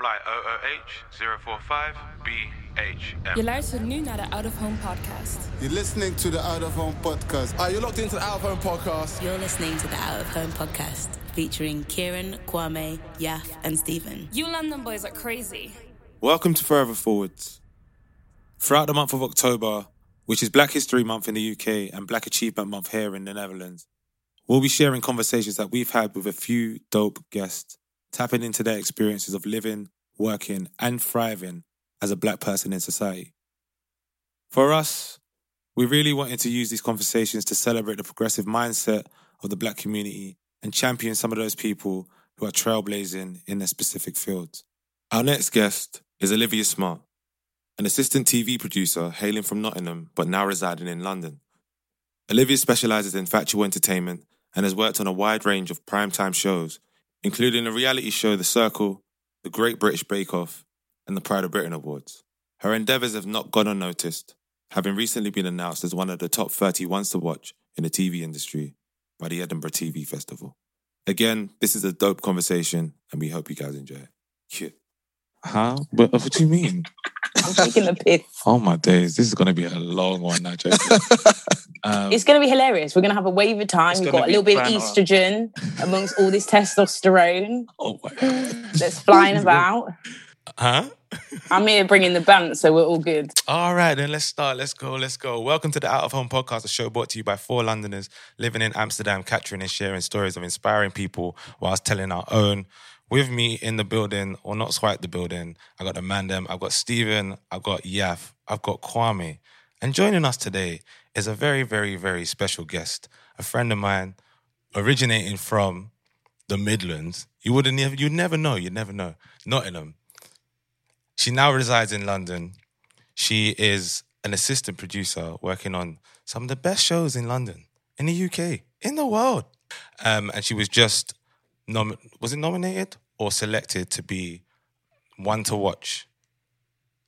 Fly OOH 045BHM. Je luistert nu naar de Out of Home podcast. You're listening to the Out of Home podcast. Are you locked into the Out of Home podcast? You're listening to the Out of Home podcast featuring Kieran, Kwame, Yaf, and Stephen. You London boys are crazy. Welcome to Forever Forwards. Throughout the month of October, which is Black History Month in the UK and Black Achievement Month here in the Netherlands, we'll be sharing conversations that we've had with a few dope guests, tapping into their experiences of living, working, and thriving as a black person in society. For us, we really wanted to use these conversations to celebrate the progressive mindset of the black community and champion some of those people who are trailblazing in their specific fields. Our next guest is Olivia Smart, an assistant TV producer hailing from Nottingham but now residing in London. Olivia specializes in factual entertainment and has worked on a wide range of primetime shows, including the reality show The Circle, The Great British Bake Off, and the Pride of Britain Awards. Her endeavors have not gone unnoticed, having recently been announced as one of the top 30 ones to watch in the TV industry by the Edinburgh TV Festival. Again, this is a dope conversation, and we hope you guys enjoy it. Cute. Huh? What, what do you mean? I'm taking the piss. Oh my days, this is going to be a long one now, um, It's going to be hilarious. We're going to have a wave of time. We've got a little bit of estrogen amongst all this testosterone oh my God. that's flying about. Huh? I'm here bringing the band, so we're all good. All right, then let's start. Let's go. Let's go. Welcome to the Out of Home podcast, a show brought to you by four Londoners living in Amsterdam, capturing and sharing stories of inspiring people whilst telling our own. With me in the building, or not quite the building, I got the man them. I've got Stephen. I've got Yaf. I've got Kwame. And joining us today is a very, very, very special guest, a friend of mine, originating from the Midlands. You wouldn't never, you'd never know. You'd never know. Nottingham. She now resides in London. She is an assistant producer working on some of the best shows in London, in the UK, in the world. Um, and she was just nom- was it nominated or selected to be one to watch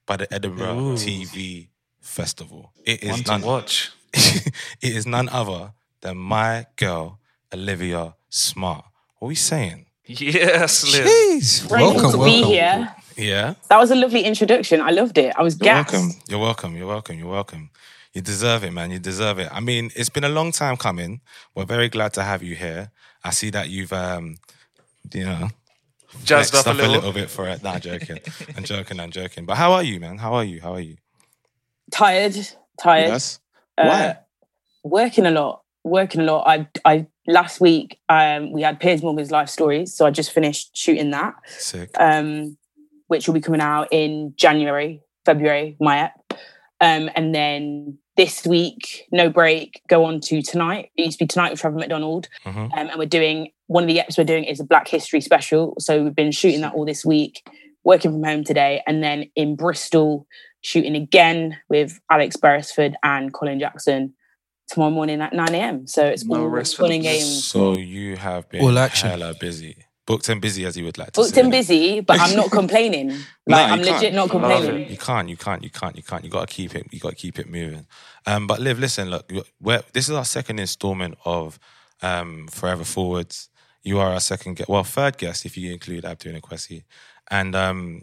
by the Edinburgh Ooh. TV Festival. It is One to none, watch. it is none other than my girl Olivia Smart. What are we saying? Yes, Liv. Jeez. Grateful Welcome, to welcome. be here. Yeah. That was a lovely introduction. I loved it. I was You're gassed. welcome. You're welcome. You're welcome. You're welcome. You deserve it, man. You deserve it. I mean, it's been a long time coming. We're very glad to have you here. I see that you've, um, you know, Jazzed flexed up a little. bit for it. Nah, joking. I'm joking. I'm joking. But how are you, man? How are you? How are you? Tired, tired. Yes. Uh, Why? working a lot. Working a lot. I, I last week um, we had Piers Morgan's life stories, so I just finished shooting that. Um, which will be coming out in January, February, my app. Um, and then this week, no break, go on to tonight. It used to be tonight with Trevor McDonald. Mhm. Um, and we're doing one of the episodes we're doing is a Black History special. So we've been shooting that all this week, working from home today, and then in Bristol, shooting again with Alex Beresford and Colin Jackson tomorrow morning at 9 a.m. So it's No all rest for fun the and games. So you have been All action. hella busy. Booked and busy, as you would like to Booked say. and busy, but I'm not complaining. Like you I'm legit can't. not complaining. it. You can't, you can't, you can't, you can't. You got to keep it. You got to keep it moving. Um, but Liv, listen, look, we're, this is our second installment of um, Forever Forwards. You are our second guest, well, third guest if you include Abdu and Kwesi. And um,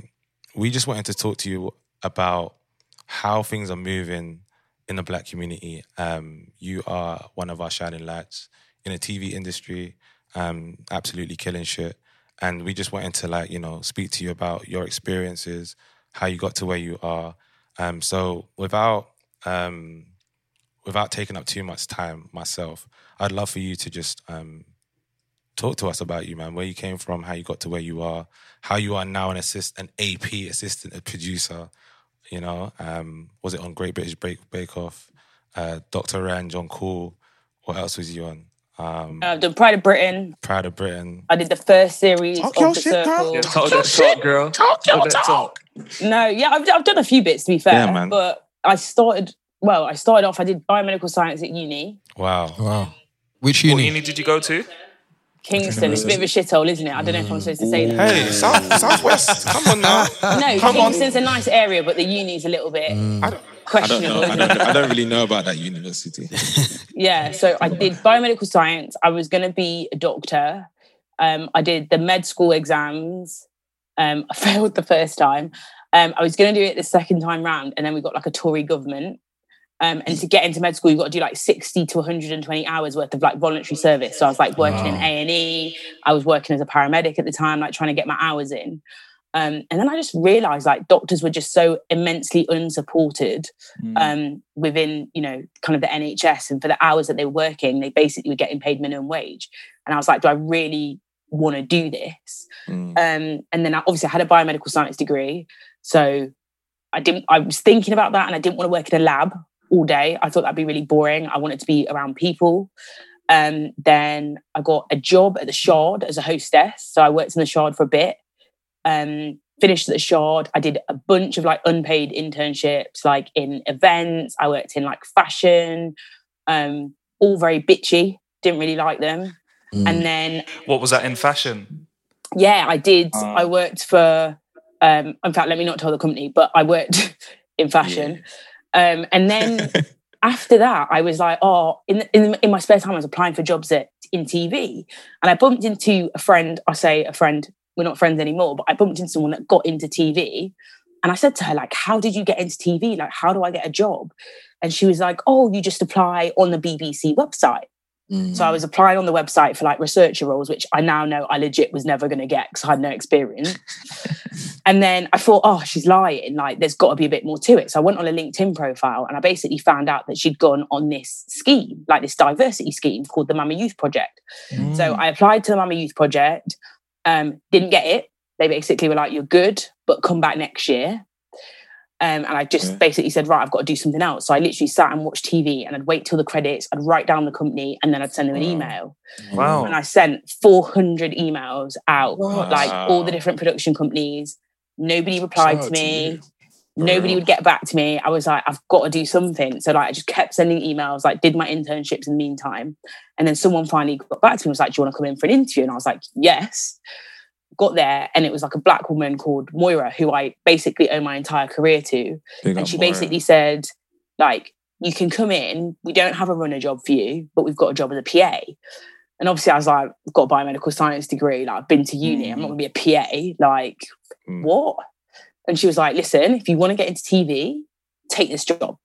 we just wanted to talk to you about how things are moving in the black community. Um, you are one of our shining lights in the TV industry, um, absolutely killing shit. And we just wanted to like, you know, speak to you about your experiences, how you got to where you are. Um, so without um, without taking up too much time myself, I'd love for you to just um, talk to us about you, man. Where you came from, how you got to where you are, how you are now an assist, an AP assistant, a producer. You know, um, was it on Great British Bake, Bake Off? Uh, Dr. Ranj on Cool. What else was you on? Um, I've done Pride of Britain. Proud of Britain. I did the first series Talk of your the shit, girl. Circle. Yeah, talk that talk, girl. Talk, that talk. No, yeah, I've, I've done a few bits to be fair, Yeah, man. but I started. Well, I started off. I did biomedical science at uni, Wow. Wow. Which What uni? uni did you go to? Kingston. It's a bit of a shithole, isn't it? I don't know if I'm supposed to say that. Hey, South, Southwest. Come on now. No, Come on. Kingston's a nice area, but the uni's a little bit I don't, I don't questionable. know. I isn't it? don't, I don't really know about that university. Yeah, so I did biomedical science. I was going to be a doctor. Um, I did the med school exams. Um, I failed the first time. Um, I was going to do it the second time round, and then we got like a Tory government. Um, and to get into med school, you've got to do like 60 to 120 hours worth of like voluntary service. So I was like working in A&E. I was working as a paramedic at the time, like trying to get my hours in. Um, and then I just realized like doctors were just so immensely unsupported um, within, you know, kind of the NHS. And for the hours that they were working, they basically were getting paid minimum wage. And I was like, do I really want to do this? Mm. Um, and then I, obviously I had a biomedical science degree. So I didn't, I was thinking about that and I didn't want to work in a lab all day. I thought that'd be really boring. I wanted to be around people. Um, then I got a job at the Shard as a hostess. So I worked in the Shard for a bit. Um, finished at the Shard. I did a bunch of like unpaid internships, like in events. I worked in like fashion, um, all very bitchy. Didn't really like them. Mm. And then What was that in fashion? yeah, I did. Ah. I worked for. Um, in fact, let me not tell the company, but I worked in fashion. Um, and then after that, I was like, oh, in, in in my spare time, I was applying for jobs at in TV, and I bumped into a friend. I say a friend. We're not friends anymore, but I bumped into someone that got into TV, and I said to her like, "How did you get into TV? Like, how do I get a job?" And she was like, "Oh, you just apply on the BBC website." Mm. So I was applying on the website for like researcher roles, which I now know I legit was never going to get because I had no experience. and then I thought, oh, she's lying. Like, there's got to be a bit more to it. So I went on a LinkedIn profile and I basically found out that she'd gone on this scheme, like this diversity scheme called the Mama Youth Project. So I applied to the Mama Youth Project, um, didn't get it. They basically were like, you're good, but come back next year. Um, and I just Yeah. basically said, right, I've got to do something else. So I literally sat and watched TV and I'd wait till the credits, I'd write down the company, and then I'd send them an email. Wow. And I sent 400 emails out, What? like all the different production companies. Nobody replied to out to me. Nobody would get back to me. I was like, I've got to do something. So like, I just kept sending emails, like did my internships in the meantime. And then someone finally got back to me and was like, do you want to come in for an interview? And I was like, yes. Got there and it was like a black woman called Moira, who I basically owe my entire career to. Big And she Moira. basically said, like, you can come in, we don't have a runner job for you, but we've got a job as a PA. And obviously I was like, I've got a biomedical science degree, like I've been to uni, I'm not gonna be a PA. Like, Mm. what? And she was like, listen, if you want to get into TV, take this job.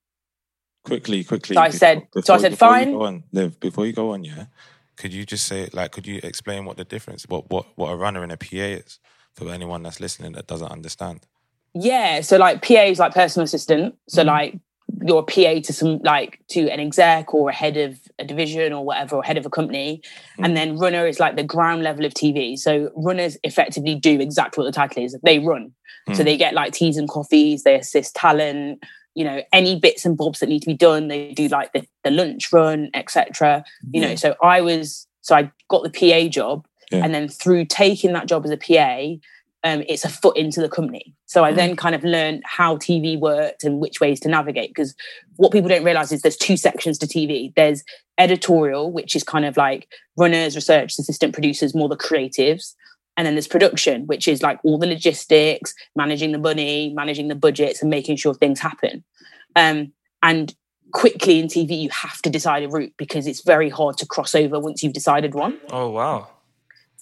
quickly, quickly. So I said- so I said, before fine. You go on, Liv, before you go on, yeah, could you just say, like, could you explain what the difference, what what what a runner and a PA is for anyone that's listening that doesn't understand? Yeah. So like PA is like personal assistant. So like you're a PA to some like to an exec or a head of a division or whatever, or head of a company. And then runner is like the ground level of TV. So runners effectively do exactly what the title is. They run. So Mm. they get like teas and coffees, they assist talent, you know, any bits and bobs that need to be done. They do like the, the lunch run, etc. You know, so I was so I got the PA job Yeah. and then through taking that job as a PA, um, it's a foot into the company. So I then kind of learned how TV worked and which ways to navigate. Because what people don't realize is there's two sections to TV. There's editorial, which is kind of like runners, research, assistant producers, more the creatives. And then there's production, which is like all the logistics, managing the money, managing the budgets, and making sure things happen. Um, and quickly in TV, you have to decide a route because it's very hard to cross over once you've decided one. Oh wow.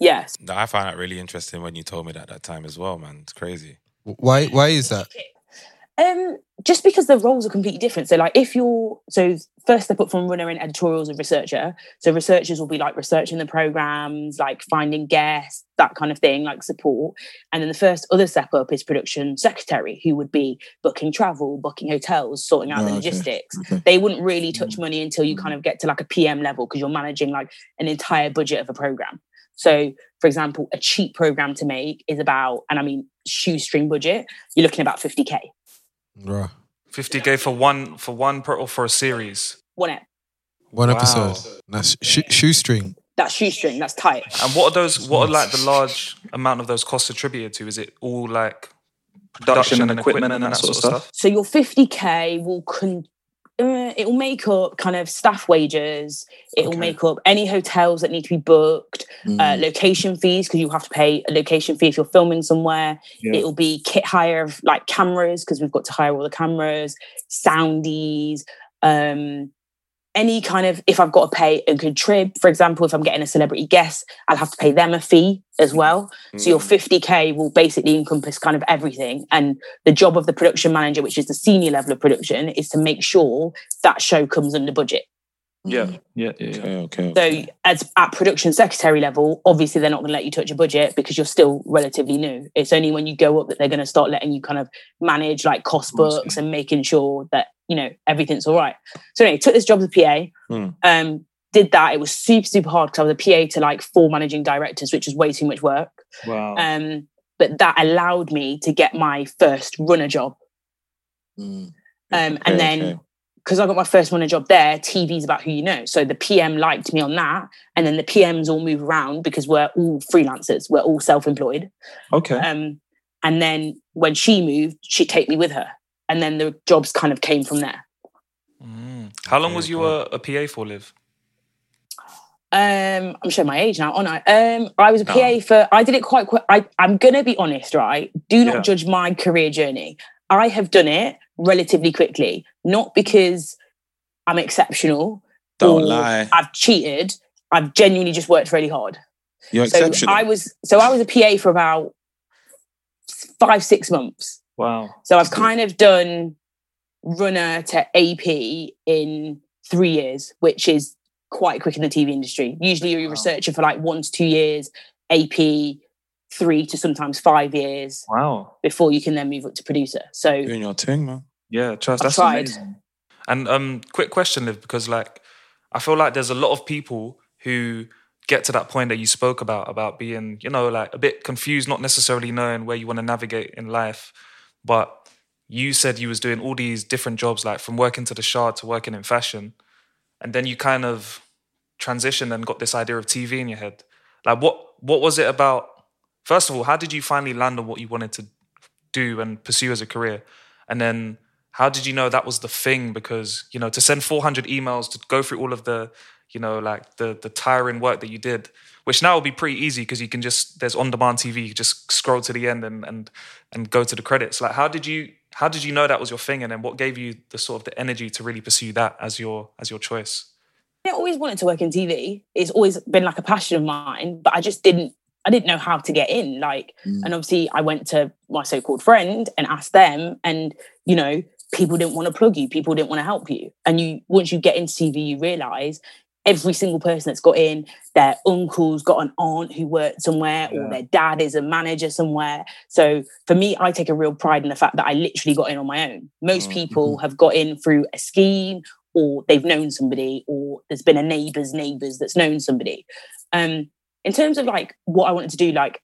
Yes. I found that really interesting when you told me that that time as well, man. It's crazy. Why? Why is that? Um, just because the roles are completely different. So, like, if you're so first step up from runner in editorials and researcher. So, researchers will be like researching the programs, like finding guests, that kind of thing, like support. And then the first other step up is production secretary, who would be booking travel, booking hotels, sorting out Oh, the ah, okay. logistics. Okay. They wouldn't really mm-hmm. touch money until you kind of get to like a PM level because you're managing like an entire budget of a program. So, for example, a cheap program to make is about, and I mean shoestring budget, you're looking at about 50k. Bruh. 50k for one for one per or for a series. One ep. One Wow. episode. That's sh- shoestring. That's shoestring. That's tight. And what are those? What are like the large amount of those costs attributed to? Is it all like production and equipment and that sort of stuff? So your 50k will con- uh, it will make up kind of staff wages. It will Okay. make up any hotels that need to be booked, uh, location fees because you have to pay a location fee if you're filming somewhere. Yeah. It will be kit hire of like cameras because we've got to hire all the cameras, soundies, um, any kind of if I've got to pay a good trip, for example, if I'm getting a celebrity guest, I'll have to pay them a fee as well. So your mm. 50k will basically encompass kind of everything. And the job of the production manager, which is the senior level of production, is to make sure that show comes under budget. Yeah, yeah, yeah. yeah. Okay, okay. So as at production secretary level, obviously they're not going to let you touch a budget because you're still relatively new. It's only when you go up that they're going to start letting you kind of manage like cost books and making sure that you know everything's all right. So anyway, took this job as a PA. Hmm. Um, did that. It was super super hard because I was a PA to like four managing directors, which was way too much work. Wow. Um, but that allowed me to get my first runner job. Um, Okay, and then okay. Because I got my first runner job there, TV's about who you know. So the PM liked me on that, and then the PMs all move around because we're all freelancers, we're all self-employed. Okay. Um, and then when she moved, she'd take me with her, and then the jobs kind of came from there. Mm. How long was you a, a PA for, Liv? Um, I'm showing my age now, aren't I? Um, I was a PA for. I did it quite quick. I, I'm gonna be honest, right? Do not Yeah. judge my career journey. I have done it relatively quickly, not because I'm exceptional. Don't or lie. I've cheated. I've genuinely just worked really hard. You're so exceptional. I was so I was a PA for about five six months. Wow. So I've kind of done runner to AP in three years, which is quite quick in the TV industry. Usually you're a researcher for like one to two years, AP three to sometimes five years Wow. before you can then move up to producer. So Doing your thing, man. Yeah, trust. I've That's tried. amazing. And um, quick question, Liv, because like I feel like there's a lot of people who get to that point that you spoke about about being, you know, like a bit confused, not necessarily knowing where you want to navigate in life. But you said you was doing all these different jobs, like from working to the Shard to working in fashion, and then you kind of transitioned and got this idea of TV in your head. Like, what what was it about? First of all, how did you finally land on what you wanted to do and pursue as a career? And then how did you know that was the thing? Because, you know, to send 400 emails, to go through all of the, you know, like the the tiring work that you did, which now will be pretty easy because you can just, there's on-demand TV, you just scroll to the end and and and go to the credits. Like, how did you how did you know that was your thing? And then what gave you the sort of the energy to really pursue that as your as your choice? I always wanted to work in TV. It's always been like a passion of mine, but I just didn't I didn't know how to get in. Like, mm. and obviously I went to my so-called friend and asked them, and you know, people didn't want to plug you, people didn't want to help you. And you once you get into TV, you realise every single person that's got in, their uncle's got an aunt who worked somewhere, or their dad is a manager somewhere. So for me, I take a real pride in the fact that I literally got in on my own. Most mm, people mm-hmm. have got in through a scheme or they've known somebody or there's been a neighbor's neighbors that's known somebody um in terms of like what i wanted to do like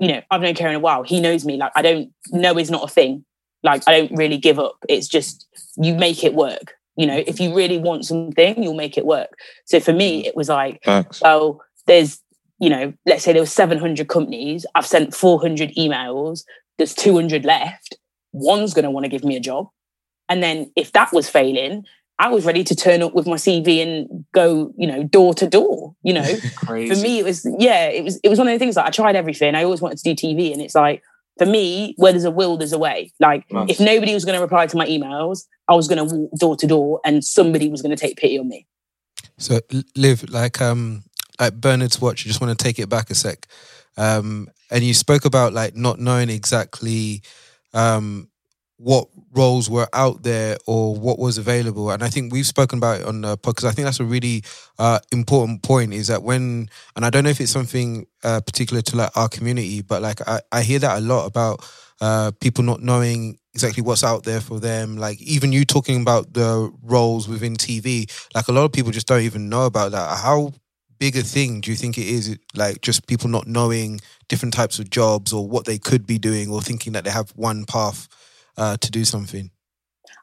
you know i've known Kieran a while. He knows me. Like i don't know is not a thing. Like i don't really give up. It's just you make it work. You know if you really want something you'll make it work. So for me mm. it was like Facts. well there's you know let's say there was 700 companies. I've sent 400 emails. There's 200 left. One's going to want to give me a job. And then if that was failing I was ready to turn up with my CV and go, you know, door to door. You know, for me, it was yeah, it was it was one of the things that I tried everything. I always wanted to do TV, and it's like for me, where there's a will, there's a way. Like Nice. if nobody was going to reply to my emails, I was going to walk door to door, and somebody was going to take pity on me. So live like um like Bernard's watch. You just want to take it back a sec, um, and you spoke about like not knowing exactly um what roles were out there or what was available, and I think we've spoken about it on the podcast. I think that's a really uh, important point. Is that when, and I don't know if it's something uh, particular to like our community, but like I, I hear that a lot about uh, people not knowing exactly what's out there for them. Like even you talking about the roles within TV, like a lot of people just don't even know about that. How big a thing do you think it is? Like just people not knowing different types of jobs or what they could be doing or thinking that they have one path uh, to do something.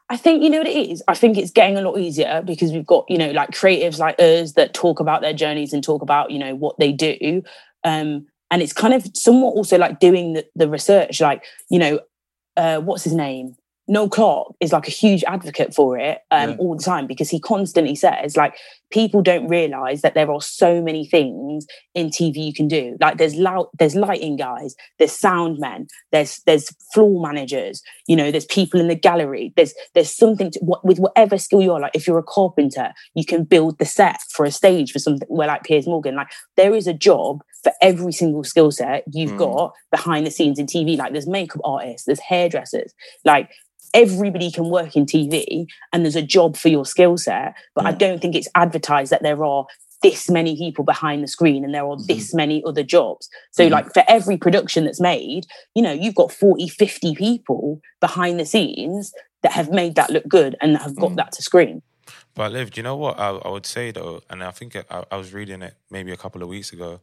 I think you know what it is. I think it's getting a lot easier because we've got you know like creatives like us that talk about their journeys and talk about you know what they do, um, and it's kind of somewhat also like doing the, the research. Like you know, uh, what's his name? Noel Clarke is like a huge advocate for it um, Yeah. all the time because he constantly says like people don't realize that there are so many things in TV you can do. Like there's loud, there's lighting guys, there's sound men, there's there's floor managers, you know, there's people in the gallery. There's there's something to, what, with whatever skill you're. Like if you're a carpenter, you can build the set for a stage for something. Where like Piers Morgan, like there is a job for every single skill set you've Mm. got behind the scenes in TV. Like there's makeup artists, there's hairdressers, like everybody can work in TV and there's a job for your skill set. But I don't think it's advertised that there are this many people behind the screen and there are this many other jobs. So, Mhm. like for every production that's made, you know, you've got 40, 50 people behind the scenes that have made that look good and have got that to screen. But Liv, do you know what I, I would say though? And I think I, I was reading it maybe a couple of weeks ago.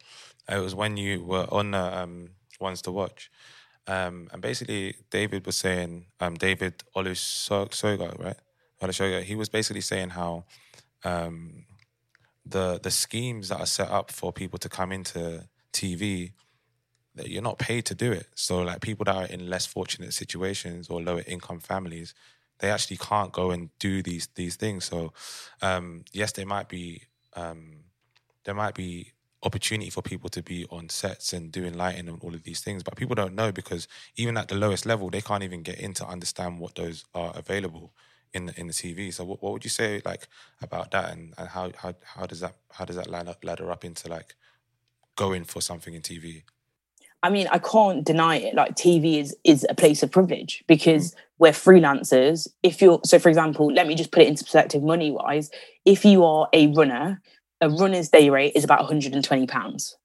It was when you were on the um, ones to watch, um, and basically David was saying, um, David Olusoga, right? Olusoga. He was basically saying how um, the the schemes that are set up for people to come into TV that you're not paid to do it. So like people that are in less fortunate situations or lower income families, they actually can't go and do these these things. So um, yes, there might be um, there might be opportunity for people to be on sets and doing lighting and all of these things, but people don't know because even at the lowest level, they can't even get in to understand what those are available in the, in the TV. So what, what would you say like about that and, and how, how how does that how does that line up ladder up into like going for something in TV? I mean, I can't deny it. Like TV is is a place of privilege because mm. we're freelancers. If you're so, for example, let me just put it into perspective, money wise. If you are a runner, a runner's day rate is about 120 pounds,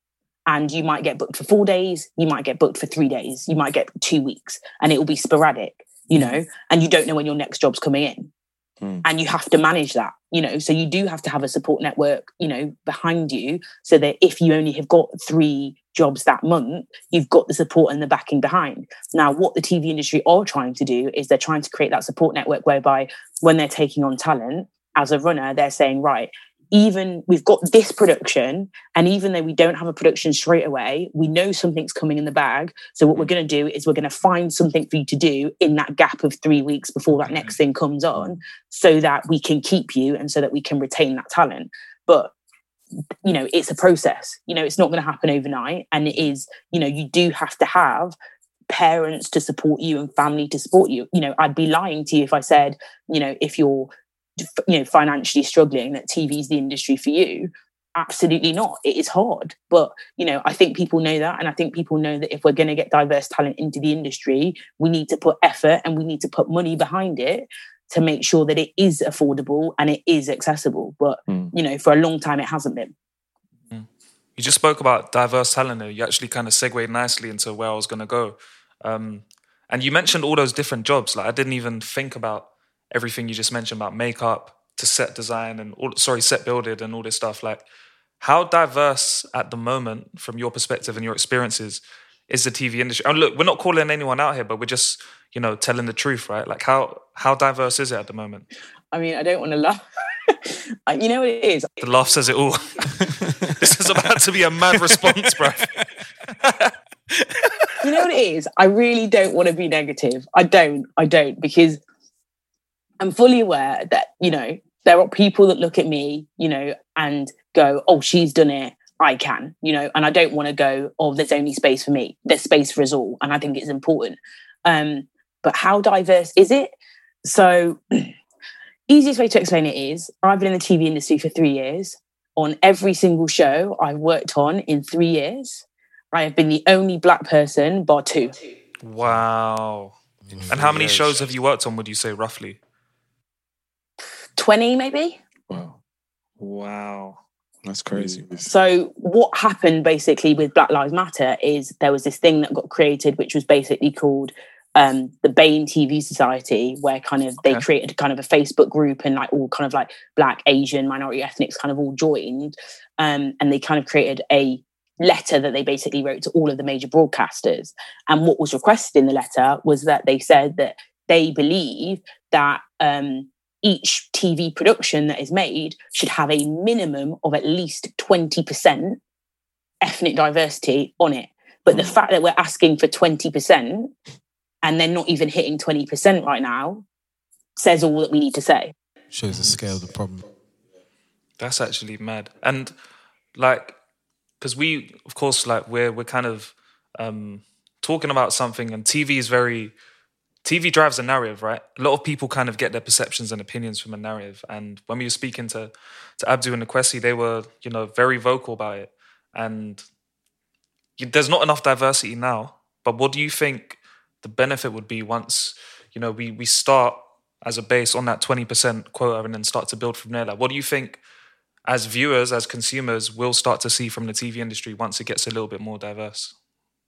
and you might get booked for four days, you might get booked for three days, you might get two weeks, and it will be sporadic, you hmm. know, and you don't know when your next job's coming in. Hmm. And you have to manage that you know so you do have to have a support network you know behind you so that if you only have got three jobs that month you've got the support and the backing behind. Now what the tv industry are trying to do is they're trying to create that support network whereby when they're taking on talent as a runner they're saying right even we've got this production and even though we don't have a production straight away we know something's coming in the bag. So what we're mm. going to do is we're going to find something for you to do in that gap of three weeks before that next thing comes on so that we can keep you and so that we can retain that talent. But you know it's a process. You know it's not going to happen overnight and it is you know you do have to have parents to support you and family to support you. You know i'd be lying to you if i said you know if you're you know financially struggling that tv is the industry for you absolutely not it is hard but you know i think people know that and i think people know that if we're going to get diverse talent into the industry we need to put effort and we need to put money behind it to make sure that it is affordable and it is accessible but you know for a long time it hasn't been You just spoke about diverse talent there. You actually kind of segued nicely into where I was going to go. Um, and you mentioned all those different jobs. Like I didn't even think about everything you just mentioned about makeup to set design and all, sorry, set building and all this stuff. Like how diverse at the moment, from your perspective and your experiences, is the TV industry? And look, we're not calling anyone out here, but we're just, you know, telling the truth, right? Like how how diverse is it at the moment? i mean i don't want to laugh you know what it is The laugh says it all. this is about to be a mad response, bro. you know what it is? I really don't want to be negative. I don't. I don't because I'm fully aware that, you know, there are people that look at me, you know, and go, oh, she's done it. I can, you know, and I don't want to go, oh, there's only space for me. There's space for us all. And I think it's important. Um, but how diverse is it? So, easiest way to explain it is I've been in the TV industry for three years. On every single show I've worked on in three years, I have been the only black person, bar two. Wow. And how many shows have you worked on, would you say, roughly? 20 maybe. Wow. Wow. That's crazy. So what happened basically with Black Lives Matter is there was this thing that got created, which was basically called um, the Bain TV Society, where kind of they Okay. created kind of a Facebook group and like all kind of like Black, Asian, minority ethnics kind of all joined, um, and they kind of created a letter that they basically wrote to all of the major broadcasters. And what was requested in the letter was that they said that they believe that um, each TV production that is made should have a minimum of at least 20% ethnic diversity on it. But the fact that we're asking for 20% and they're not even hitting 20% right now says all that we need to say. Shows the scale of the problem. That's actually mad. And like, because we, of course, like we're we're kind of um, talking about something, and TV is very TV drives a narrative, right? A lot of people kind of get their perceptions and opinions from a narrative. And when we were speaking to to Abdul and Nkwesi, they were, you know, very vocal about it. And there's not enough diversity now. But what do you think the benefit would be once, you know, we we start as a base on that 20% quota and then start to build from there? Like, what do you think as viewers, as consumers, will start to see from the TV industry once it gets a little bit more diverse?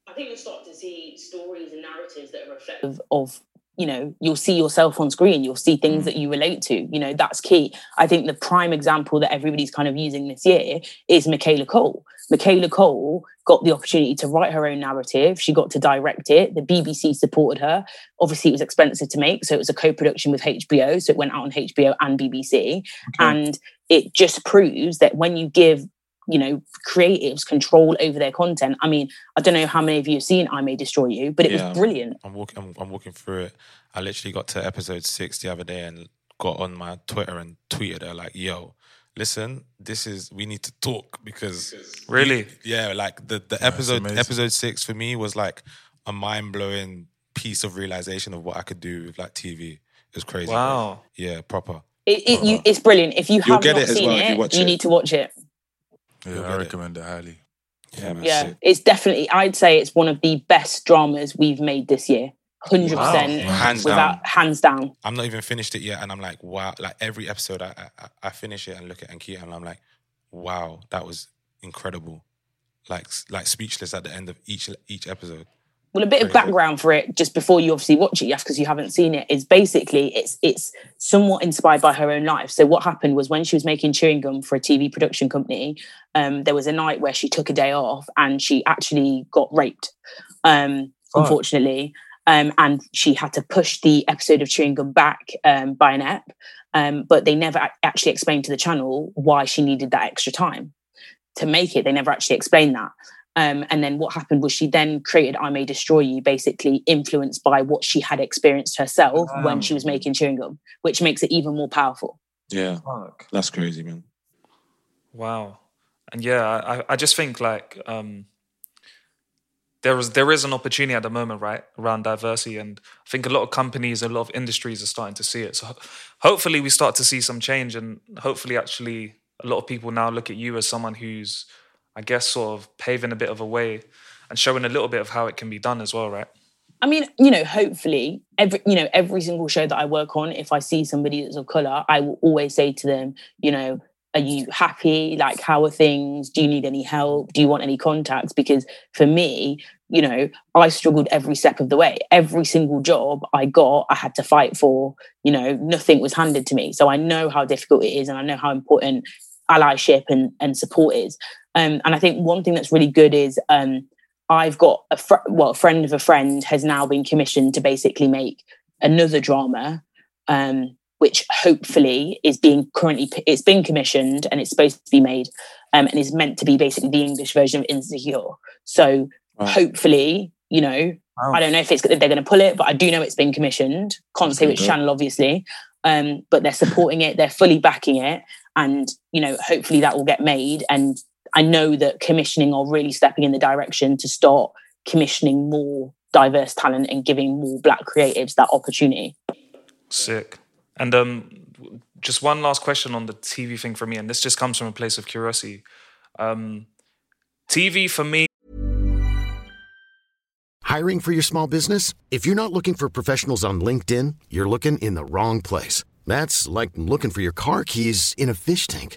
I think you'll start to see stories and narratives that are reflective of, you know, you'll see yourself on screen, you'll see things that mm. you relate to. You know, that's key. I think the prime example that everybody's kind of using this year is Michaela Coel. Michaela Coel got the opportunity to write her own narrative. She got to direct it. The BBC supported her. Obviously, it was expensive to make, so it was a co-production with HBO. So it went out on HBO and BBC, and it just proves that when you give you know creatives control over their content i mean i don't know how many of you have seen i may destroy you but it Yeah, was brilliant I'm walking. I'm, I'm walking through it. I literally got to episode six the other day and got on my Twitter and tweeted her like, "Yo, listen, this is we need to talk because Really? yeah, like the the episode amazing. episode six for me was like a mind blowing piece of realization of what I could do with like TV. It was crazy. bro. Wow. Yeah, proper. it, it, you, it's brilliant if you You'll have get not it as seen well if it you watch you it. need to watch it Yeah, I get it. recommend it highly. Yeah, man. yeah it's definitely i'd say it's one of the best dramas we've made this year 100% Hands without down. hands down I'm not even finished it yet, and I'm like, wow! Like every episode, I I, I finish it and look at Ankita, and I'm like, wow, that was incredible. Like like speechless at the end of each each episode. Well, a bit of background for it, just before you obviously watch it, yes, because you haven't seen it, is basically it's it's somewhat inspired by her own life. So what happened was when she was making chewing gum for a TV production company, um, there was a night where she took a day off and she actually got raped, um, unfortunately, um, and she had to push the episode of chewing gum back um, by an ep. Um, but they never actually explained to the channel why she needed that extra time to make it. They never actually explained that. Um, and then what happened was she then created I May Destroy You, basically influenced by what she had experienced herself when she was making chewing gum, which makes it even more powerful. Yeah, that's crazy, man. Wow. And yeah, I, I just think like um, there is there is an opportunity at the moment, right, around diversity, and I think a lot of companies, a lot of industries are starting to see it. So hopefully, we start to see some change, and hopefully, actually, a lot of people now look at you as someone who's, I guess, sort of paving a bit of a way and showing a little bit of how it can be done as well, right? I mean, you know, hopefully every you know, every single show that I work on, if I see somebody that's of colour, I will always say to them, you know, are you happy? Like, how are things? Do you need any help? Do you want any contacts? Because for me, you know, I struggled every step of the way. Every single job I got, I had to fight for. You know, nothing was handed to me. So I know how difficult it is, and I know how important allyship and, and support is. Um, and I think one thing that's really good is um, I've got a fr- well, a friend of a friend has now been commissioned to basically make another drama, um, which hopefully is being currently it's been commissioned and it's supposed to be made, um, and is meant to be basically the English version of Insecure. So hopefully, you know, I don't know if it's if they're going to pull it, but I do know it's been commissioned. Can't say which channel, obviously, um, but they're supporting it. They're fully backing it, and you know, hopefully that will get made. And I know that commissioning are really stepping in the direction to start commissioning more diverse talent and giving more black creatives that opportunity. Sick. And um, just one last question on the TV thing for me, and this just comes from a place of curiosity. Um, TV for me Hiring for your small business? If you're not looking for professionals on LinkedIn, you're looking in the wrong place. That's like looking for your car keys in a fish tank.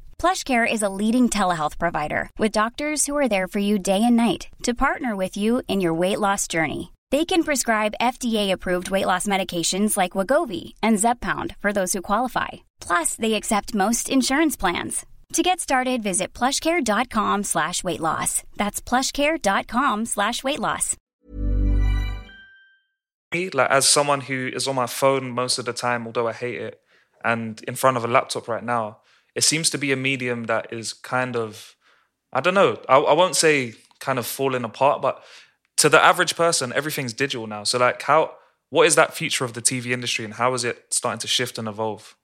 PlushCare is a leading telehealth provider with doctors who are there for you day and night to partner with you in your weight loss journey. They can prescribe FDA-approved weight loss medications like Wegovy and Zepbound for those who qualify. Plus, they accept most insurance plans. To get started, visit plushcare.com slash weight loss. That's plushcare.com slash weight loss. like as someone who is on my phone most of the time, although I hate it, and in front of a laptop right now, it seems to be a medium that is kind of, I don't know, I, I won't say kind of falling apart, but to the average person, everything's digital now. So like, how, what is that future of the TV industry, and how is it starting to shift and evolve?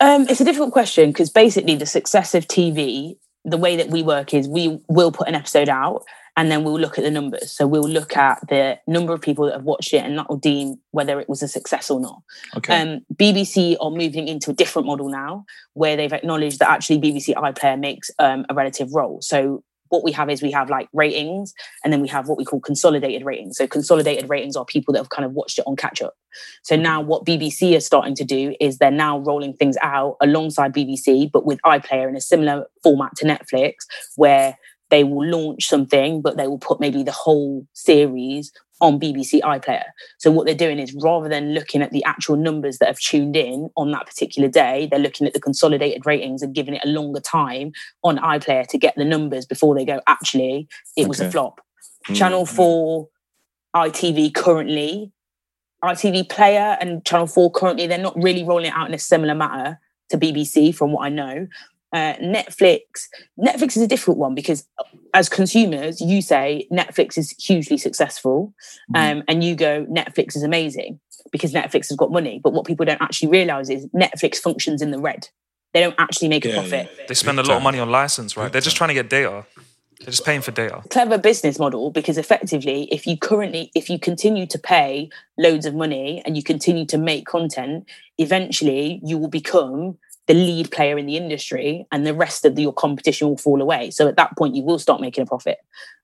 Um, it's a difficult question because basically the success of TV, the way that we work is we will put an episode out and then we'll look at the numbers. So we'll look at the number of people that have watched it and that will deem whether it was a success or not. Okay. Um, BBC are moving into a different model now where they've acknowledged that actually BBC iPlayer makes um, a relative role. So what we have is we have like ratings and then we have what we call consolidated ratings. So consolidated ratings are people that have kind of watched it on catch up. So now what BBC are starting to do is they're now rolling things out alongside BBC, but with iPlayer in a similar format to Netflix, where they will launch something, but they will put maybe the whole series on BBC iPlayer. So what they're doing is rather than looking at the actual numbers that have tuned in on that particular day, they're looking at the consolidated ratings and giving it a longer time on iPlayer to get the numbers before they go, actually, it was a flop. Mm. Channel 4, ITV currently, ITV Player and Channel 4 currently, they're not really rolling it out in a similar manner to BBC from what I know. Uh, Netflix, Netflix is a difficult one because uh, as consumers, you say Netflix is hugely successful, um, and you go Netflix is amazing because Netflix has got money. But what people don't actually realize is Netflix functions in the red. They don't actually make a Yeah, profit. They spend a lot of money on license, right? They're just trying to get data. They're just paying for data. clever business model because effectively if you currently if you continue to pay loads of money and you continue to make content eventually you will become the lead player in the industry and the rest of the, your competition will fall away. So at that point you will start making a profit.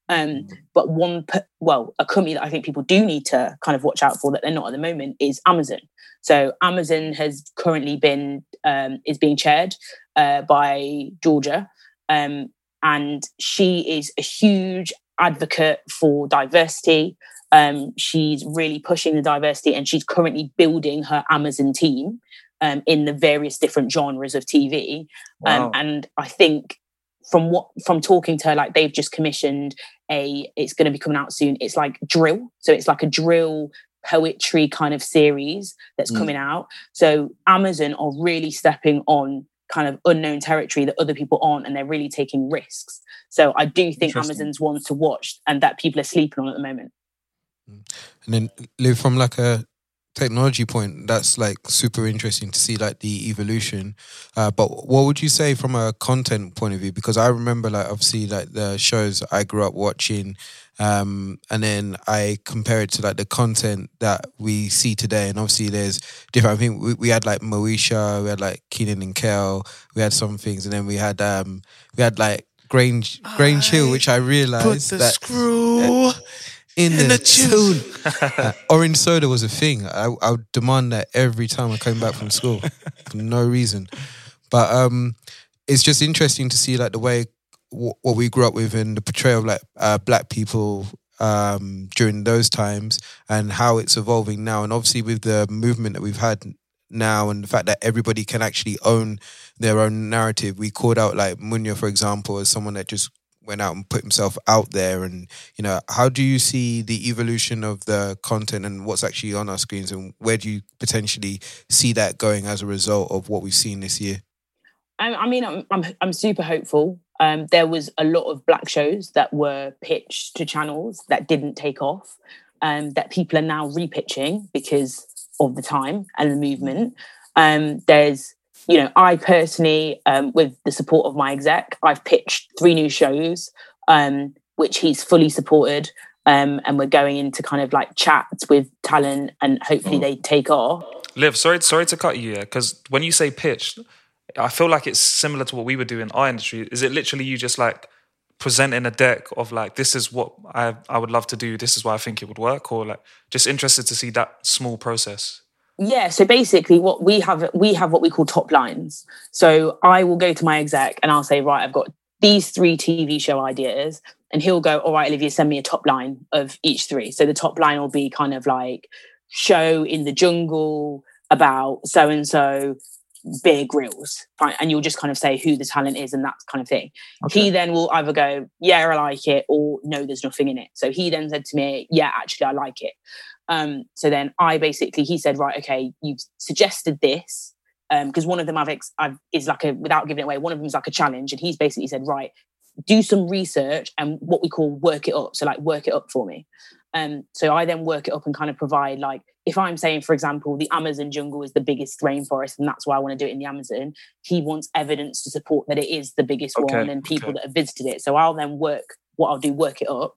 Um, but one well a company that i think people do need to kind of watch out for that they're not at the moment is amazon. So amazon has currently been um, is being chaired uh, by georgia um, and she is a huge advocate for diversity. Um, she's really pushing the diversity, and she's currently building her Amazon team um, in the various different genres of TV. Wow. Um, and I think from what from talking to her, like they've just commissioned a. It's going to be coming out soon. It's like drill, so it's like a drill poetry kind of series that's Mm. coming out. So Amazon are really stepping on kind of unknown territory that other people aren't and they're really taking risks so i do think amazon's one to watch and that people are sleeping on at the moment And then live from like a technology point, that's like super interesting to see like the evolution. Uh, but what would you say from a content point of view? Because I remember like obviously like the shows I grew up watching, um, and then I compare it to like the content that we see today. And obviously there's different. I think we, we had like Moesha, we had like Kenan and Kel, we had some things, and then we had um we had like Grange Grange Hill, which I realized Put the that screw in, in the, the tune. orange soda was a thing. I, I would demand that every time I came back from school for no reason. But um, it's just interesting to see like the way w- what we grew up with and the portrayal of like uh, black people um, during those times and how it's evolving now. And obviously with the movement that we've had now and the fact that everybody can actually own their own narrative. We called out like Munya, for example, as someone that just went out and put himself out there and you know how do you see the evolution of the content and what's actually on our screens and where do you potentially see that going as a result of what we've seen this year I, mean, I'm, I'm I'm super hopeful. Um, there was a lot of black shows that were pitched to channels that didn't take off, um, that people are now repitching because of the time and the movement. Um, there's, you know, I personally, um, with the support of my exec, I've pitched three new shows, um, which he's fully supported. Um, and we're going into kind of like chats with talent and hopefully they take off. Liv, sorry, sorry to cut you, yeah, because when you say pitch, I feel like it's similar to what we would do in our industry. Is it literally you just like presenting a deck of like this is what I I would love to do, this is why I think it would work, or like just interested to see that small process. Yeah, so basically what we have we have what we call top lines. So I will go to my exec and I'll say, right, I've got these three TV show ideas. And he'll go, all right, Olivia, send me a top line of each three. So the top line will be kind of like show in the jungle about so and so Bear Grylls right? And you'll just kind of say who the talent is and that kind of thing. Okay. He then will either go, yeah, I like it, or no, there's nothing in it. So he then said to me, yeah, actually, I like it. Um, so then I basically, he said, right, okay, you've suggested this. Because one of them I've, ex- I've is like a without giving it away. One of them is like a challenge, and he's basically said, right, do some research and what we call work it up. So like work it up for me. Um, so I then work it up and kind of provide like if I'm saying, for example, the Amazon jungle is the biggest rainforest and that's why I want to do it in the Amazon, he wants evidence to support that it is the biggest Okay, one and people okay. that have visited it. So I'll then work what I'll do, work it up,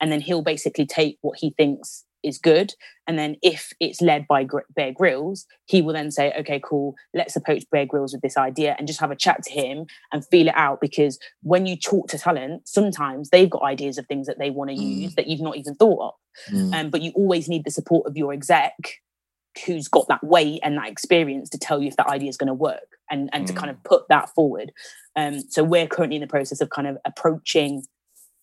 and then he'll basically take what he thinks is good. And then if it's led by Bear Grylls, he will then say, okay, cool, let's approach Bear Grylls with this idea and just have a chat to him and feel it out. Because when you talk to talent, sometimes they've got ideas of things that they want to use that you've not even thought of. Mm. Um, but you always need the support of your exec who's got that weight and that experience to tell you if that idea is going to work and, and to kind of put that forward. Um, so we're currently in the process of kind of approaching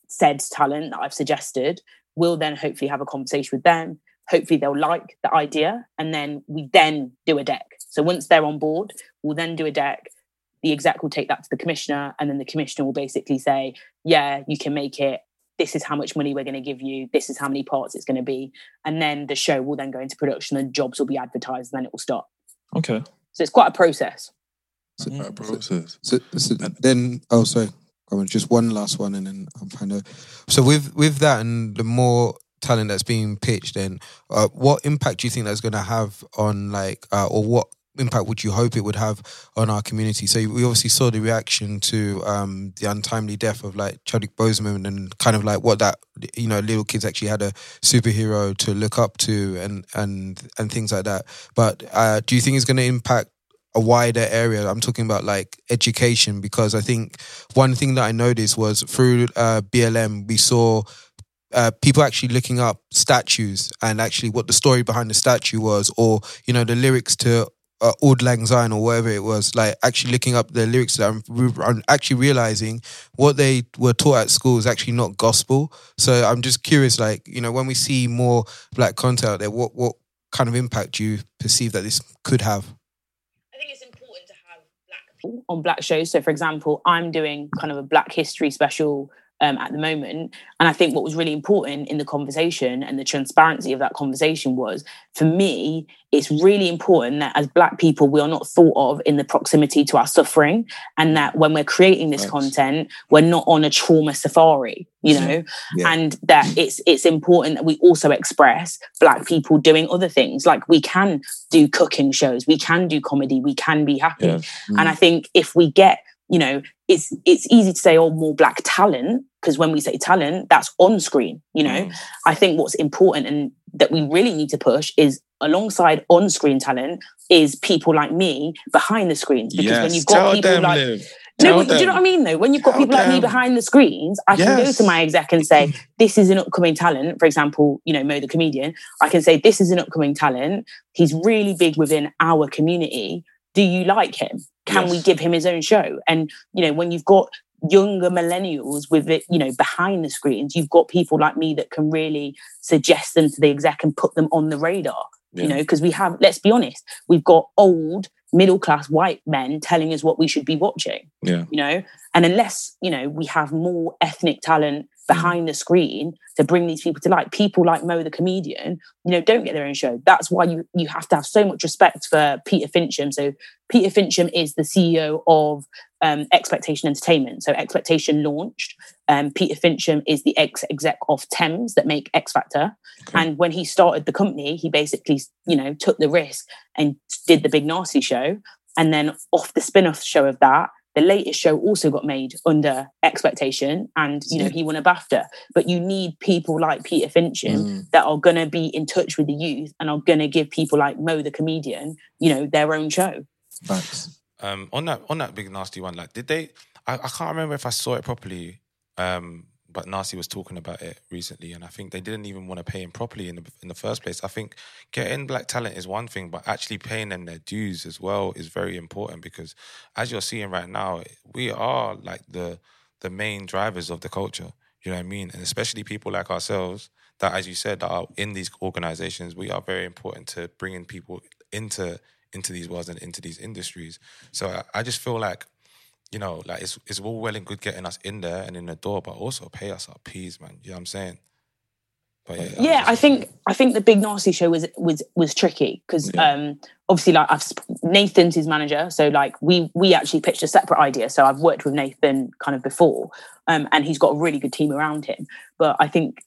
said talent that I've suggested. We'll then hopefully have a conversation with them. Hopefully they'll like the idea, and then we then do a deck. So once they're on board, we'll then do a deck. The exec will take that to the commissioner, and then the commissioner will basically say, "Yeah, you can make it. This is how much money we're going to give you. This is how many parts it's going to be." And then the show will then go into production, and jobs will be advertised, and then it will start. Okay. So it's quite a process. So, mm-hmm. process. so, so then, oh, sorry. Just one last one, and then I'm kind of. So with with that and the more talent that's being pitched, then uh, what impact do you think that's going to have on like, uh, or what impact would you hope it would have on our community? So we obviously saw the reaction to um, the untimely death of like Chadwick Boseman, and kind of like what that you know little kids actually had a superhero to look up to, and and and things like that. But uh, do you think it's going to impact a wider area. I'm talking about like education because I think one thing that I noticed was through uh, BLM we saw uh, people actually looking up statues and actually what the story behind the statue was, or you know the lyrics to uh, Auld Lang Syne or whatever it was. Like actually looking up the lyrics that re- and actually realizing what they were taught at school is actually not gospel. So I'm just curious, like you know, when we see more black content out there, what what kind of impact do you perceive that this could have? On black shows. So, for example, I'm doing kind of a Black History special um, at the moment, and I think what was really important in the conversation and the transparency of that conversation was, for me, it's really important that as Black people, we are not thought of in the proximity to our suffering, and that when we're creating this content, we're not on a trauma safari. You know, Yeah. and that it's it's important that we also express black people doing other things like we can do cooking shows we can do comedy we can be happy Yeah. and i think if we get you know it's it's easy to say oh more black talent because when we say talent that's on screen you know mm. i think what's important and that we really need to push is alongside on screen talent is people like me behind the screens because when you've got tell people them, like no, but do you know what I mean though? When you've got Tell people like me behind the screens, I can go to my exec and say, This is an upcoming talent. For example, you know, Mo the comedian. I can say, This is an upcoming talent. He's really big within our community. Do you like him? Can we give him his own show? And you know, when you've got younger millennials with it, you know, behind the screens, you've got people like me that can really suggest them to the exec and put them on the radar. You know, because we have, let's be honest, we've got old middle class white men telling us what we should be watching Yeah. you know and unless you know we have more ethnic talent behind the screen to bring these people to light people like mo the comedian you know don't get their own show. That's why you you have to have so much respect for peter fincham. So peter fincham is the ceo of um, expectation entertainment. So expectation launched. Um, peter fincham is the ex exec of thames that make x factor. And when he started the company he basically you know took the risk and did the big narstie show. And then off the spin-off show of that the latest show also got made under expectation and you know he won a BAFTA but you need people like Peter Fincham Mm. that are going to be in touch with the youth and are going to give people like Mo the comedian you know their own show Thanks. Um, on that on that big narstie one, like did they? I, I can't remember if I saw it properly. Um, but Narstie was talking about it recently, and I think they didn't even want to pay him properly in the in the first place. I think getting black talent is one thing, but actually paying them their dues as well is very important because, as you're seeing right now, we are like the the main drivers of the culture. You know what I mean? And especially people like ourselves that, as you said, are in these organizations, we are very important to bringing people into into these worlds and into these industries. So I, I just feel like you know, like it's it's all well and good getting us in there and in the door, but also pay us our peas, man. You know what I'm saying? But yeah, yeah, I think I think the big narstie show was was was tricky because um, obviously like I've sp- Nathan's his manager, so like we we actually pitched a separate idea. So I've worked with Nathan kind of before, um, and he's got a really good team around him. But I think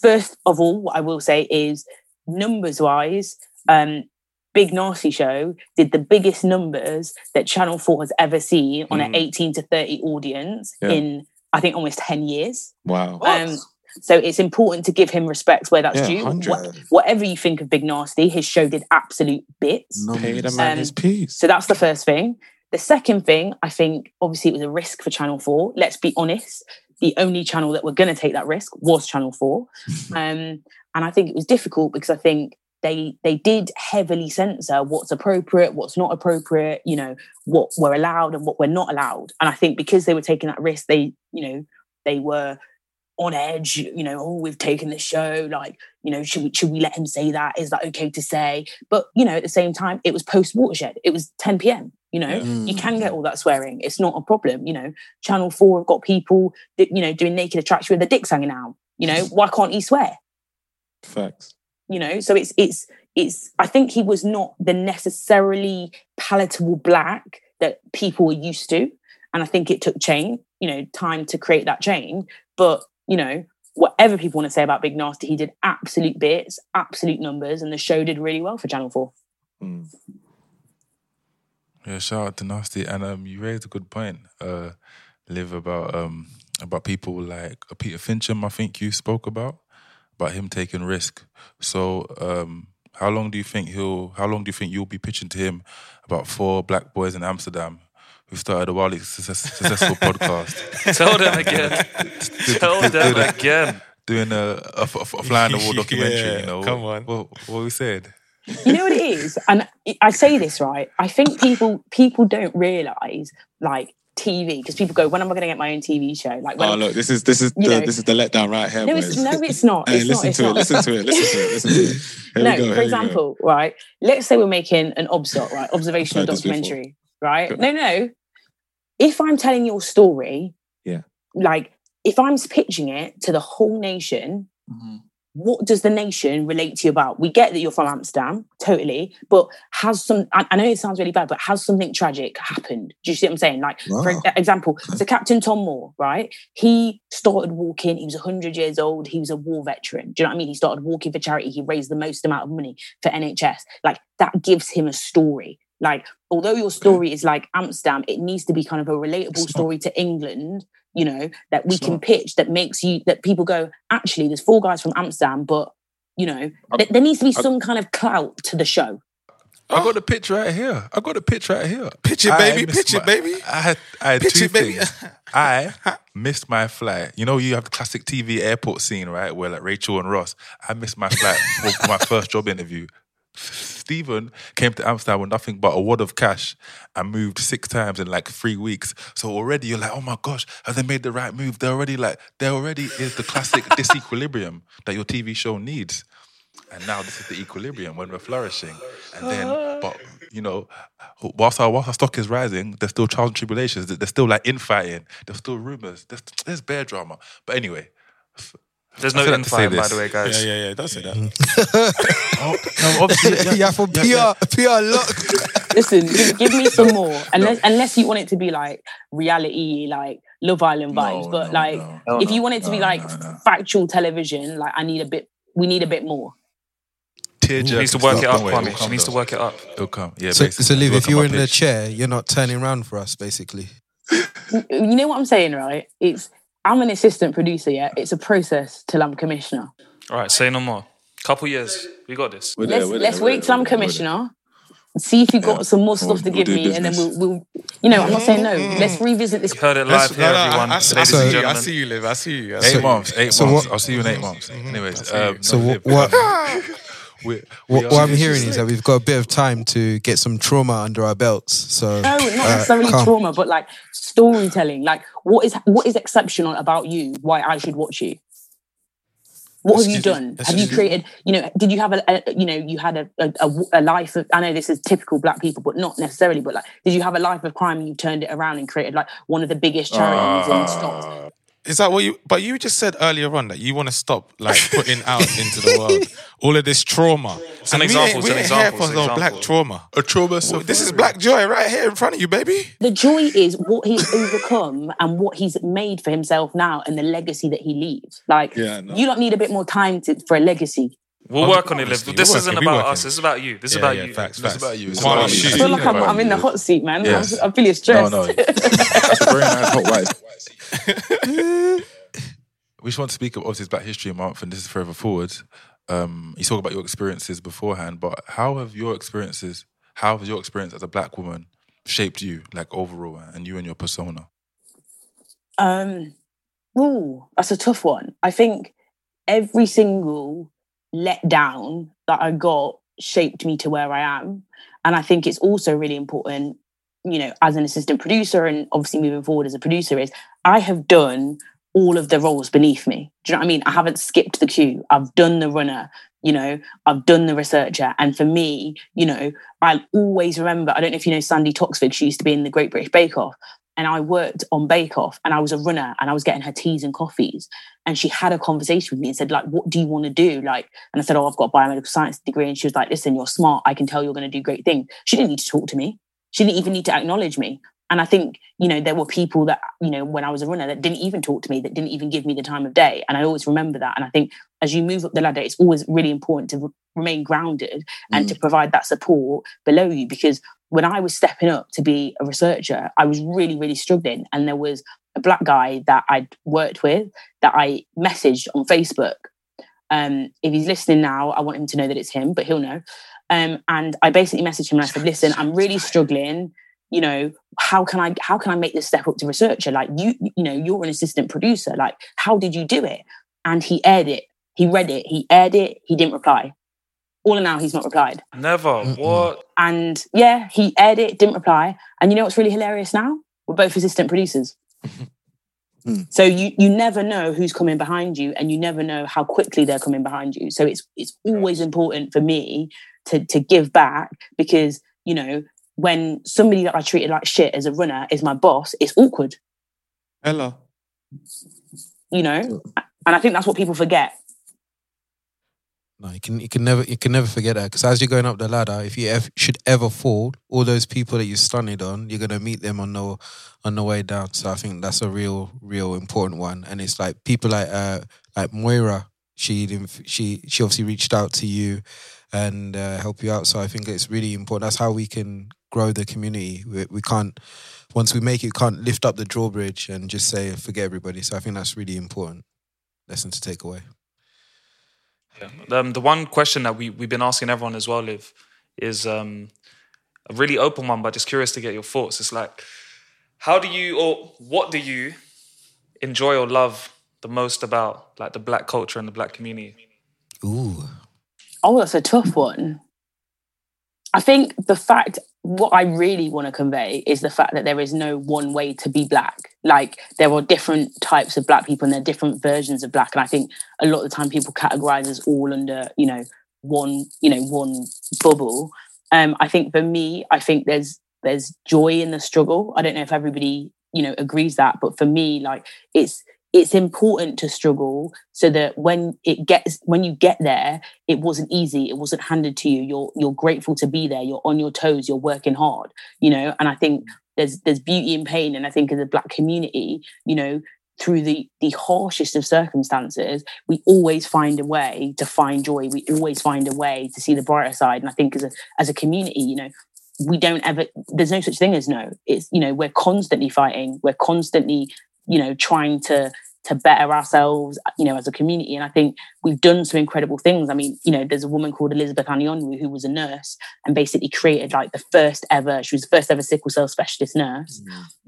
first of all, what I will say is numbers wise, um, Big Narstie Show did the biggest numbers that Channel 4 has ever seen on an Mm. 18 to 30 audience Yeah. in, I think, almost 10 years. Wow. Um, so it's important to give him respect where that's Yeah, due. 100. What- whatever you think of Big Narstie, his show did absolute bits. Pay the man Um, his peas. So that's the first thing. The second thing, I think, obviously, it was a risk for Channel 4. Let's be honest. The only channel that were going to take that risk was Channel 4. um, and I think it was difficult because I think they they did heavily censor what's appropriate, what's not appropriate, you know, what were allowed and what were not allowed. And I think because they were taking that risk, they, you know, they were on edge, you know, oh, we've taken the show, like, you know, should we should we let him say that? Is that okay to say? But you know, at the same time, it was post watershed. It was 10 p.m. You know, you can get mm. all that swearing. It's not a problem. You know, Channel 4 have got people that, you know, doing naked attraction with their dicks hanging out. You know, why can't he swear? Facts. You know? So it's it's it's i think he was not the necessarily palatable black that people were used to. And i think it took chain you know time to create that chain. But you know whatever people want to say about big narstie he did absolute bits absolute numbers and the show did really well for channel 4 Yeah, shout out to Narstie. And um, you raised a good point, uh, Liv, about um, about people like uh, Peter Fincham. I think you spoke about about him taking risk. So, um, how long do you think he'll? How long do you think you'll be pitching to him about four black boys in Amsterdam who started a wildly success, successful podcast? Tell them again. Tell them Doing a- again. Doing a, a, a, a fly on the wall documentary. Yeah, you know, come on. What, what we said. you know what it is and i say this right i think people people don't realize like tv because people go when am i going to get my own tv show like when Oh look, this is this is the know- this is the letdown right here, no it's, no it's not Hey, it's listen not, to it, listen to it, listen to it, listen to it. Here no, go, for here we go. example, right? Let's say we're making an obs doc, right? Observational I've heard this before. documentary, right? No, no. If I'm telling your story, Yeah. like if I'm pitching it to the whole nation, Mm-hmm. What does the nation relate to you about? We get that you're from Amsterdam, totally, but has some, I, I know it sounds really bad, but has something tragic happened? Do you see what I'm saying? Like, for example, so Captain Tom Moore, right? He started walking, he was 100 years old, he was a war veteran. Do you know what I mean? He started walking for charity, he raised the most amount of money for NHS. Like, that gives him a story. Like, although your story is like Amsterdam, it needs to be kind of a relatable story to England, you know, that we can pitch that makes you, that people go, actually, there's four guys from Amsterdam, but, you know, th- there needs to be some kind of clout to the show. I got the pitch right here. I got the pitch right here. Pitch it, baby, missed pitch it, my- baby. I had, I had Pitch two it, baby. things. I missed my flight. You know, you have the classic TV airport scene, right, where like Rachel and Ross. I missed my flight for, for my first job interview. Stephen came to Amsterdam with nothing but a wad of cash and moved six times in like three weeks. So already you're like, oh my gosh, have they made the right move? They're already like, there already is the classic disequilibrium that your TV show needs. And now this is the equilibrium when we're flourishing. And then, uh. but you know, whilst our whilst our stock is rising, there's still trials and tribulations. There's still like infighting. There's still rumors. There's there's bear drama. But anyway, There's no feel like to say infighting, by the way, guys. Yeah, yeah, yeah. Don't say that. Mm. Oh, no, obviously, yeah, for PR, PR lock. Listen, give, give me some more. Unless unless you want it to be like reality, like Love Island vibes. No, but no, like no. if you want it to be like no, no. factual television, like I need a bit we need a bit more. tear She needs to work it up, Kwame. She needs to work it up. It'll come. Yeah, So, basically. so Liv, if you're were in the chair, you're not turning around for us, basically. You know what I'm saying, right? It's I'm an assistant producer, yeah. It's a process till I'm commissioner. All right, say no more. Couple years, we got this. We're Let's there, let's we're wait there, till I'm we're there, we're there. commissioner. see if you've got some more stuff We'll- to we'll give do me, and then we'll, we'll, you know, I'm not saying no. Mm-hmm. Let's revisit this. You heard it Let's- live here, no, no, I- everyone. I, I, Ladies see and you. I see you, Liv. I see you. I Eight see months. Eight So months. what- I'll see you in eight mm-hmm. months. Mm-hmm. Anyways, um, So no, what- Liv, what- we- we What, what I'm hearing is that we've got a bit of time to get some trauma under our belts. So No, not uh, necessarily calm. trauma, but like storytelling. Like, what is what is exceptional about you? Why I should watch you? What have you Excuse me? done? Have you created? You know, did you have a, a you know you had a, a, a- a life of? I know this is typical black people, but not necessarily. But like, did you have a life of crime and you turned it around and created like one of the biggest charities and stopped? Is that what you? But you just said earlier on that you want to stop like putting out into the world all of this trauma. It's an And we example, ain't- it's We an ain't example, here it's for an no black trauma. A trauma. Well, This is black joy right here in front of you, baby. The joy is what he's overcome and what he's made for himself now, and the legacy that he leaves. Like, Yeah, no. you don't need a bit more time to, for a legacy. We'll work on it, Liv. This we're isn't about us. This is about you. This is Yeah, about yeah, you. Facts, It's facts. about you. It's Quality about you. I feel like I'm, I'm in the hot seat, man. Yes. I'm, I'm feeling No, stressed. no. That's a very nice hot white. we just want to speak of obviously it's Black History Month, and this is Forever forward. Um, you talk about your experiences beforehand, but how have your experiences, how has your experience as a black woman shaped you, like overall, and you and your persona? Um, ooh, that's a tough one. I think every single letdown that I got shaped me to where I am. And I think it's also really important, you know, as an assistant producer and obviously moving forward as a producer, is I have done all of the roles beneath me. Do you know what I mean? I haven't skipped the queue. I've done the runner, you know, I've done the researcher. And for me, you know, I'll always remember, I don't know if you know Sandi Toksvig, she used to be in the Great British Bake Off. And I worked on Bake Off and I was a runner and I was getting her teas and coffees. And she had a conversation with me and said, like, what do you want to do? Like, and I said, Oh, I've got a biomedical science degree. And she was like, listen, you're smart. I can tell you're going to do great things. She didn't need to talk to me. She didn't even need to acknowledge me. And I think, you know, there were people that, you know, when I was a runner that didn't even talk to me, that didn't even give me the time of day. And I always remember that. And I think as you move up the ladder, it's always really important to re- remain grounded and to mm. provide that support below you. Because when I was stepping up to be a researcher, I was really, really struggling. And there was a black guy that I'd worked with that I messaged on Facebook. Um, if he's listening now, I want him to know that it's him, but he'll know. Um, and I basically messaged him and I said, "Listen, I'm really struggling. You know, how can I how can I make this step up to researcher? Like you, you know, you're an assistant producer. Like, how did you do it?" And he aired it. He read it. He aired it. He didn't reply. All in all, he's not replied. Never. What? And yeah, he aired it, didn't reply. And you know what's really hilarious now? We're both assistant producers. Hmm. So you you never know who's coming behind you, and you never know how quickly they're coming behind you. So it's it's always important for me to to give back because you know when somebody that I treated like shit as a runner is my boss, it's awkward. Hello. You know, and I think that's what people forget. No, you can you can never you can never forget that because as you're going up the ladder, if you ev- should ever fall, all those people that you stunned on, you're gonna meet them on the on the way down. So I think that's a real real important one. And it's like people like uh like Moira, she she she obviously reached out to you and uh, help you out. So I think it's really important. That's how we can grow the community. We, we can't once we make it, can't lift up the drawbridge and just say forget everybody. So I think that's really important lesson to take away. Um, the one question that we, we've been asking everyone as well, Liv, is um, a really open one, but just curious to get your thoughts. It's like, how do you, or what do you enjoy or love the most about like the black culture and the black community? Ooh. Oh, that's a tough one. I think the fact, what I really want to convey is the fact that there is no one way to be black. Like there are different types of black people and there are different versions of black. And I think a lot of the time people categorize us all under, you know, one, you know, one bubble. Um, I think for me, I think there's there's joy in the struggle. I don't know if everybody, you know, agrees that, but for me, like it's it's important to struggle so that when it gets when you get there it wasn't easy it wasn't handed to you. You're you're grateful to be there. You're on your toes. You're working hard you know? And i think there's there's beauty in pain. And i think as a black community you know through the the harshest of circumstances we always find a way to find joy. We always find a way to see the brighter side. And i think as a as a community you know we don't ever there's no such thing as no. It's you know we're constantly fighting. We're constantly you know trying to to better ourselves, you know, as a community. And I think we've done some incredible things. I mean, you know, there's a woman called Elizabeth Anionwu who was a nurse and basically created like the first ever, she was the first ever sickle cell specialist nurse.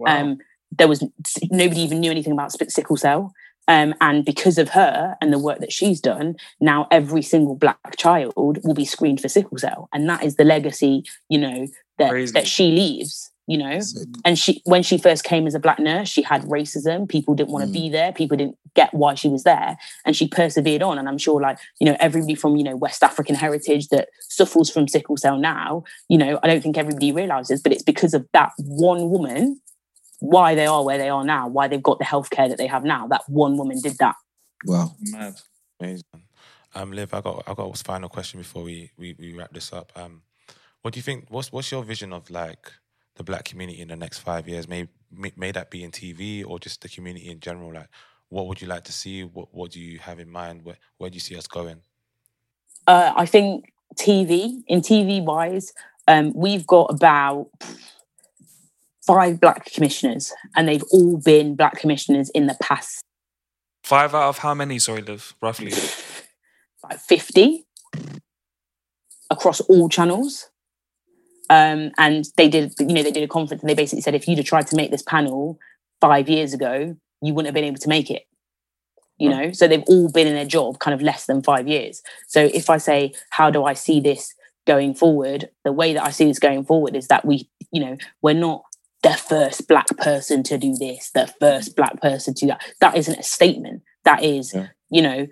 Um, there was nobody even knew anything about sickle cell. Um, and because of her and the work that she's done, now every single black child will be screened for sickle cell, and that is the legacy, you know, that Crazy. that she leaves. You know, and she when she first came as a black nurse, she had racism. People didn't want to be there. People didn't get why she was there, and she persevered on. And I'm sure, like you know, everybody from you know West African heritage that suffers from sickle cell now, you know, I don't think everybody realizes, but it's because of that one woman why they are where they are now, why they've got the healthcare that they have now. That one woman did that. Wow. Mad. Amazing. Um, Liv, I got I got a final question before we, we, we wrap this up. Um, what do you think? What's what's your vision of like the black community in the next five years? May may, may that be in TV or just the community in general? Like, what would you like to see? What what do you have in mind? Where where do you see us going? Uh, I think TV, in TV wise, um, we've got about five black commissioners, and they've all been black commissioners in the past Five out of how many? Sorry, Liv, roughly. like 50 across all channels. Um, and they did, you know, they did a conference and they basically said if you'd have tried to make this panel five years ago, you wouldn't have been able to make it. You know, so they've all been in their job kind of less than five years. So if I say, how do I see this going forward? The way that I see this going forward is that we, you know, we're not the first black person to do this, the first black person to do that. That isn't a statement. That is, you know,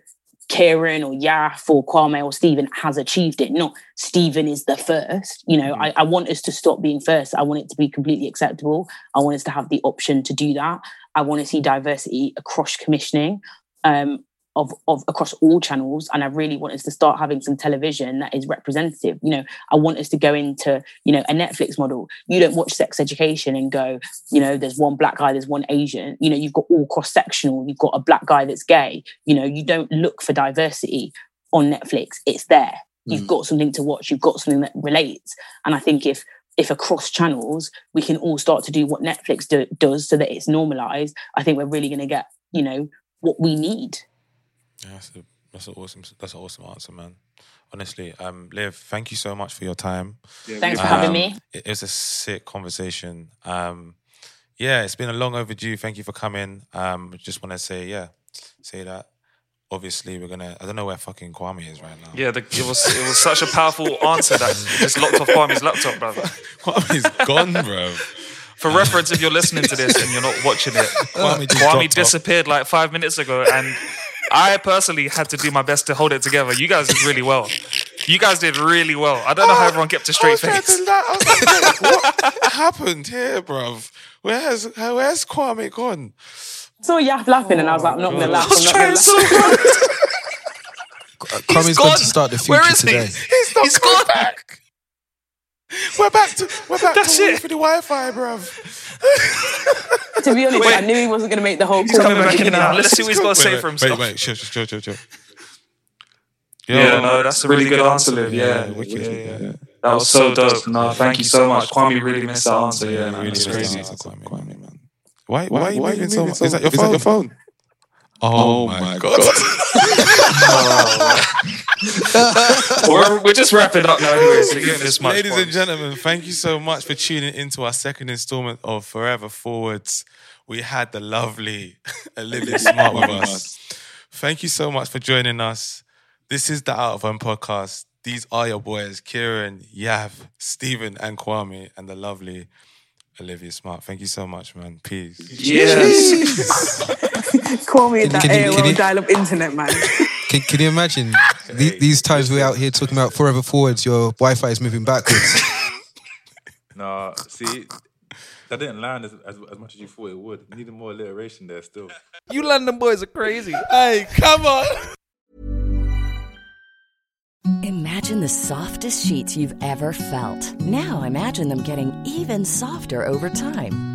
Kieran or Yaf or Kwame or Stephen has achieved it. Not Stephen is the first. You know, I, I want us to stop being first. I want it to be completely acceptable. I want us to have the option to do that. I want to see diversity across commissioning. Um, of, of across all channels and I really want us to start having some television that is representative. You know, I want us to go into, you know, a Netflix model. You don't watch sex education and go, you know, there's one black guy, there's one Asian. You know, you've got all cross-sectional, you've got a black guy that's gay. You know, you don't look for diversity on Netflix. It's there. You've mm. got something to watch, you've got something that relates. And I think if if across channels we can all start to do what Netflix do, does so that it's normalized, I think we're really going to get, you know, what we need. Yeah, that's a, that's an awesome that's an awesome answer, man. Honestly, um, Liv, thank you so much for your time. Thanks for having Um, me. It, it was a sick conversation. Um, yeah, it's been a long overdue. Thank you for coming. Um, just want to say, yeah, say that. Obviously, we're gonna. I don't know where fucking Kwame is right now. Yeah, the, it was it was such a powerful answer that just locked off Kwame's laptop, brother. Kwame's gone, bro. For reference, if you're listening to this and you're not watching it, Kwame Kwame, just dropped off. disappeared like five minutes ago, and I personally had to do my best to hold it together. You guys did really well. You guys did really well. I don't know how oh, everyone kept a straight I was face. trying to I was like, what happened here, bruv? Where's where's Kwame gone? saw Yaf laughing and I was like, I'm not going to oh. laugh. I'm not going to so laugh. Kwame's going to start the Where future is he? today. He's not He's coming gone. back. We're back to we're back That's to it. for the Wi-Fi, bruv. to be honest, Wait. I knew he wasn't going to make the whole He's call. coming back in now. Let's see what he's got to say wait, for himself. Wait, wait, chill, chill, chill, chill. Yeah, no, that's a really good answer, Liv. Yeah, Yeah, wicked. yeah, yeah. That was so dope. No, thank you so much. Kwame really missed that answer. Yeah, man, really it's crazy. answer, Kwame, man. Why, why, are you moving so much? Is that your Is that your phone? Oh, oh, my god. we're, we're just wrapping up now, anyway. So this much. Ladies fun. and gentlemen, thank you so much for tuning into our second installment of Forever Forwards. We had the lovely Olivia Smart with us. Thank you so much for joining us. This is the Out of Home podcast. These are your boys, Kieran, Yaf, Stephen, and Kwame, and the lovely Olivia Smart. Thank you so much, man. Peace. Yes. Call me that Can you- can AOL you- dial-up internet, man. Can, can you imagine the- these times we're out here talking about forever forwards, your Wi-Fi is moving backwards. Nah, see, that didn't land as, as, as much as you thought it would. You needed more alliteration there still. You London boys are crazy. Hey, come on. Imagine the softest sheets you've ever felt. Now imagine them getting even softer over time.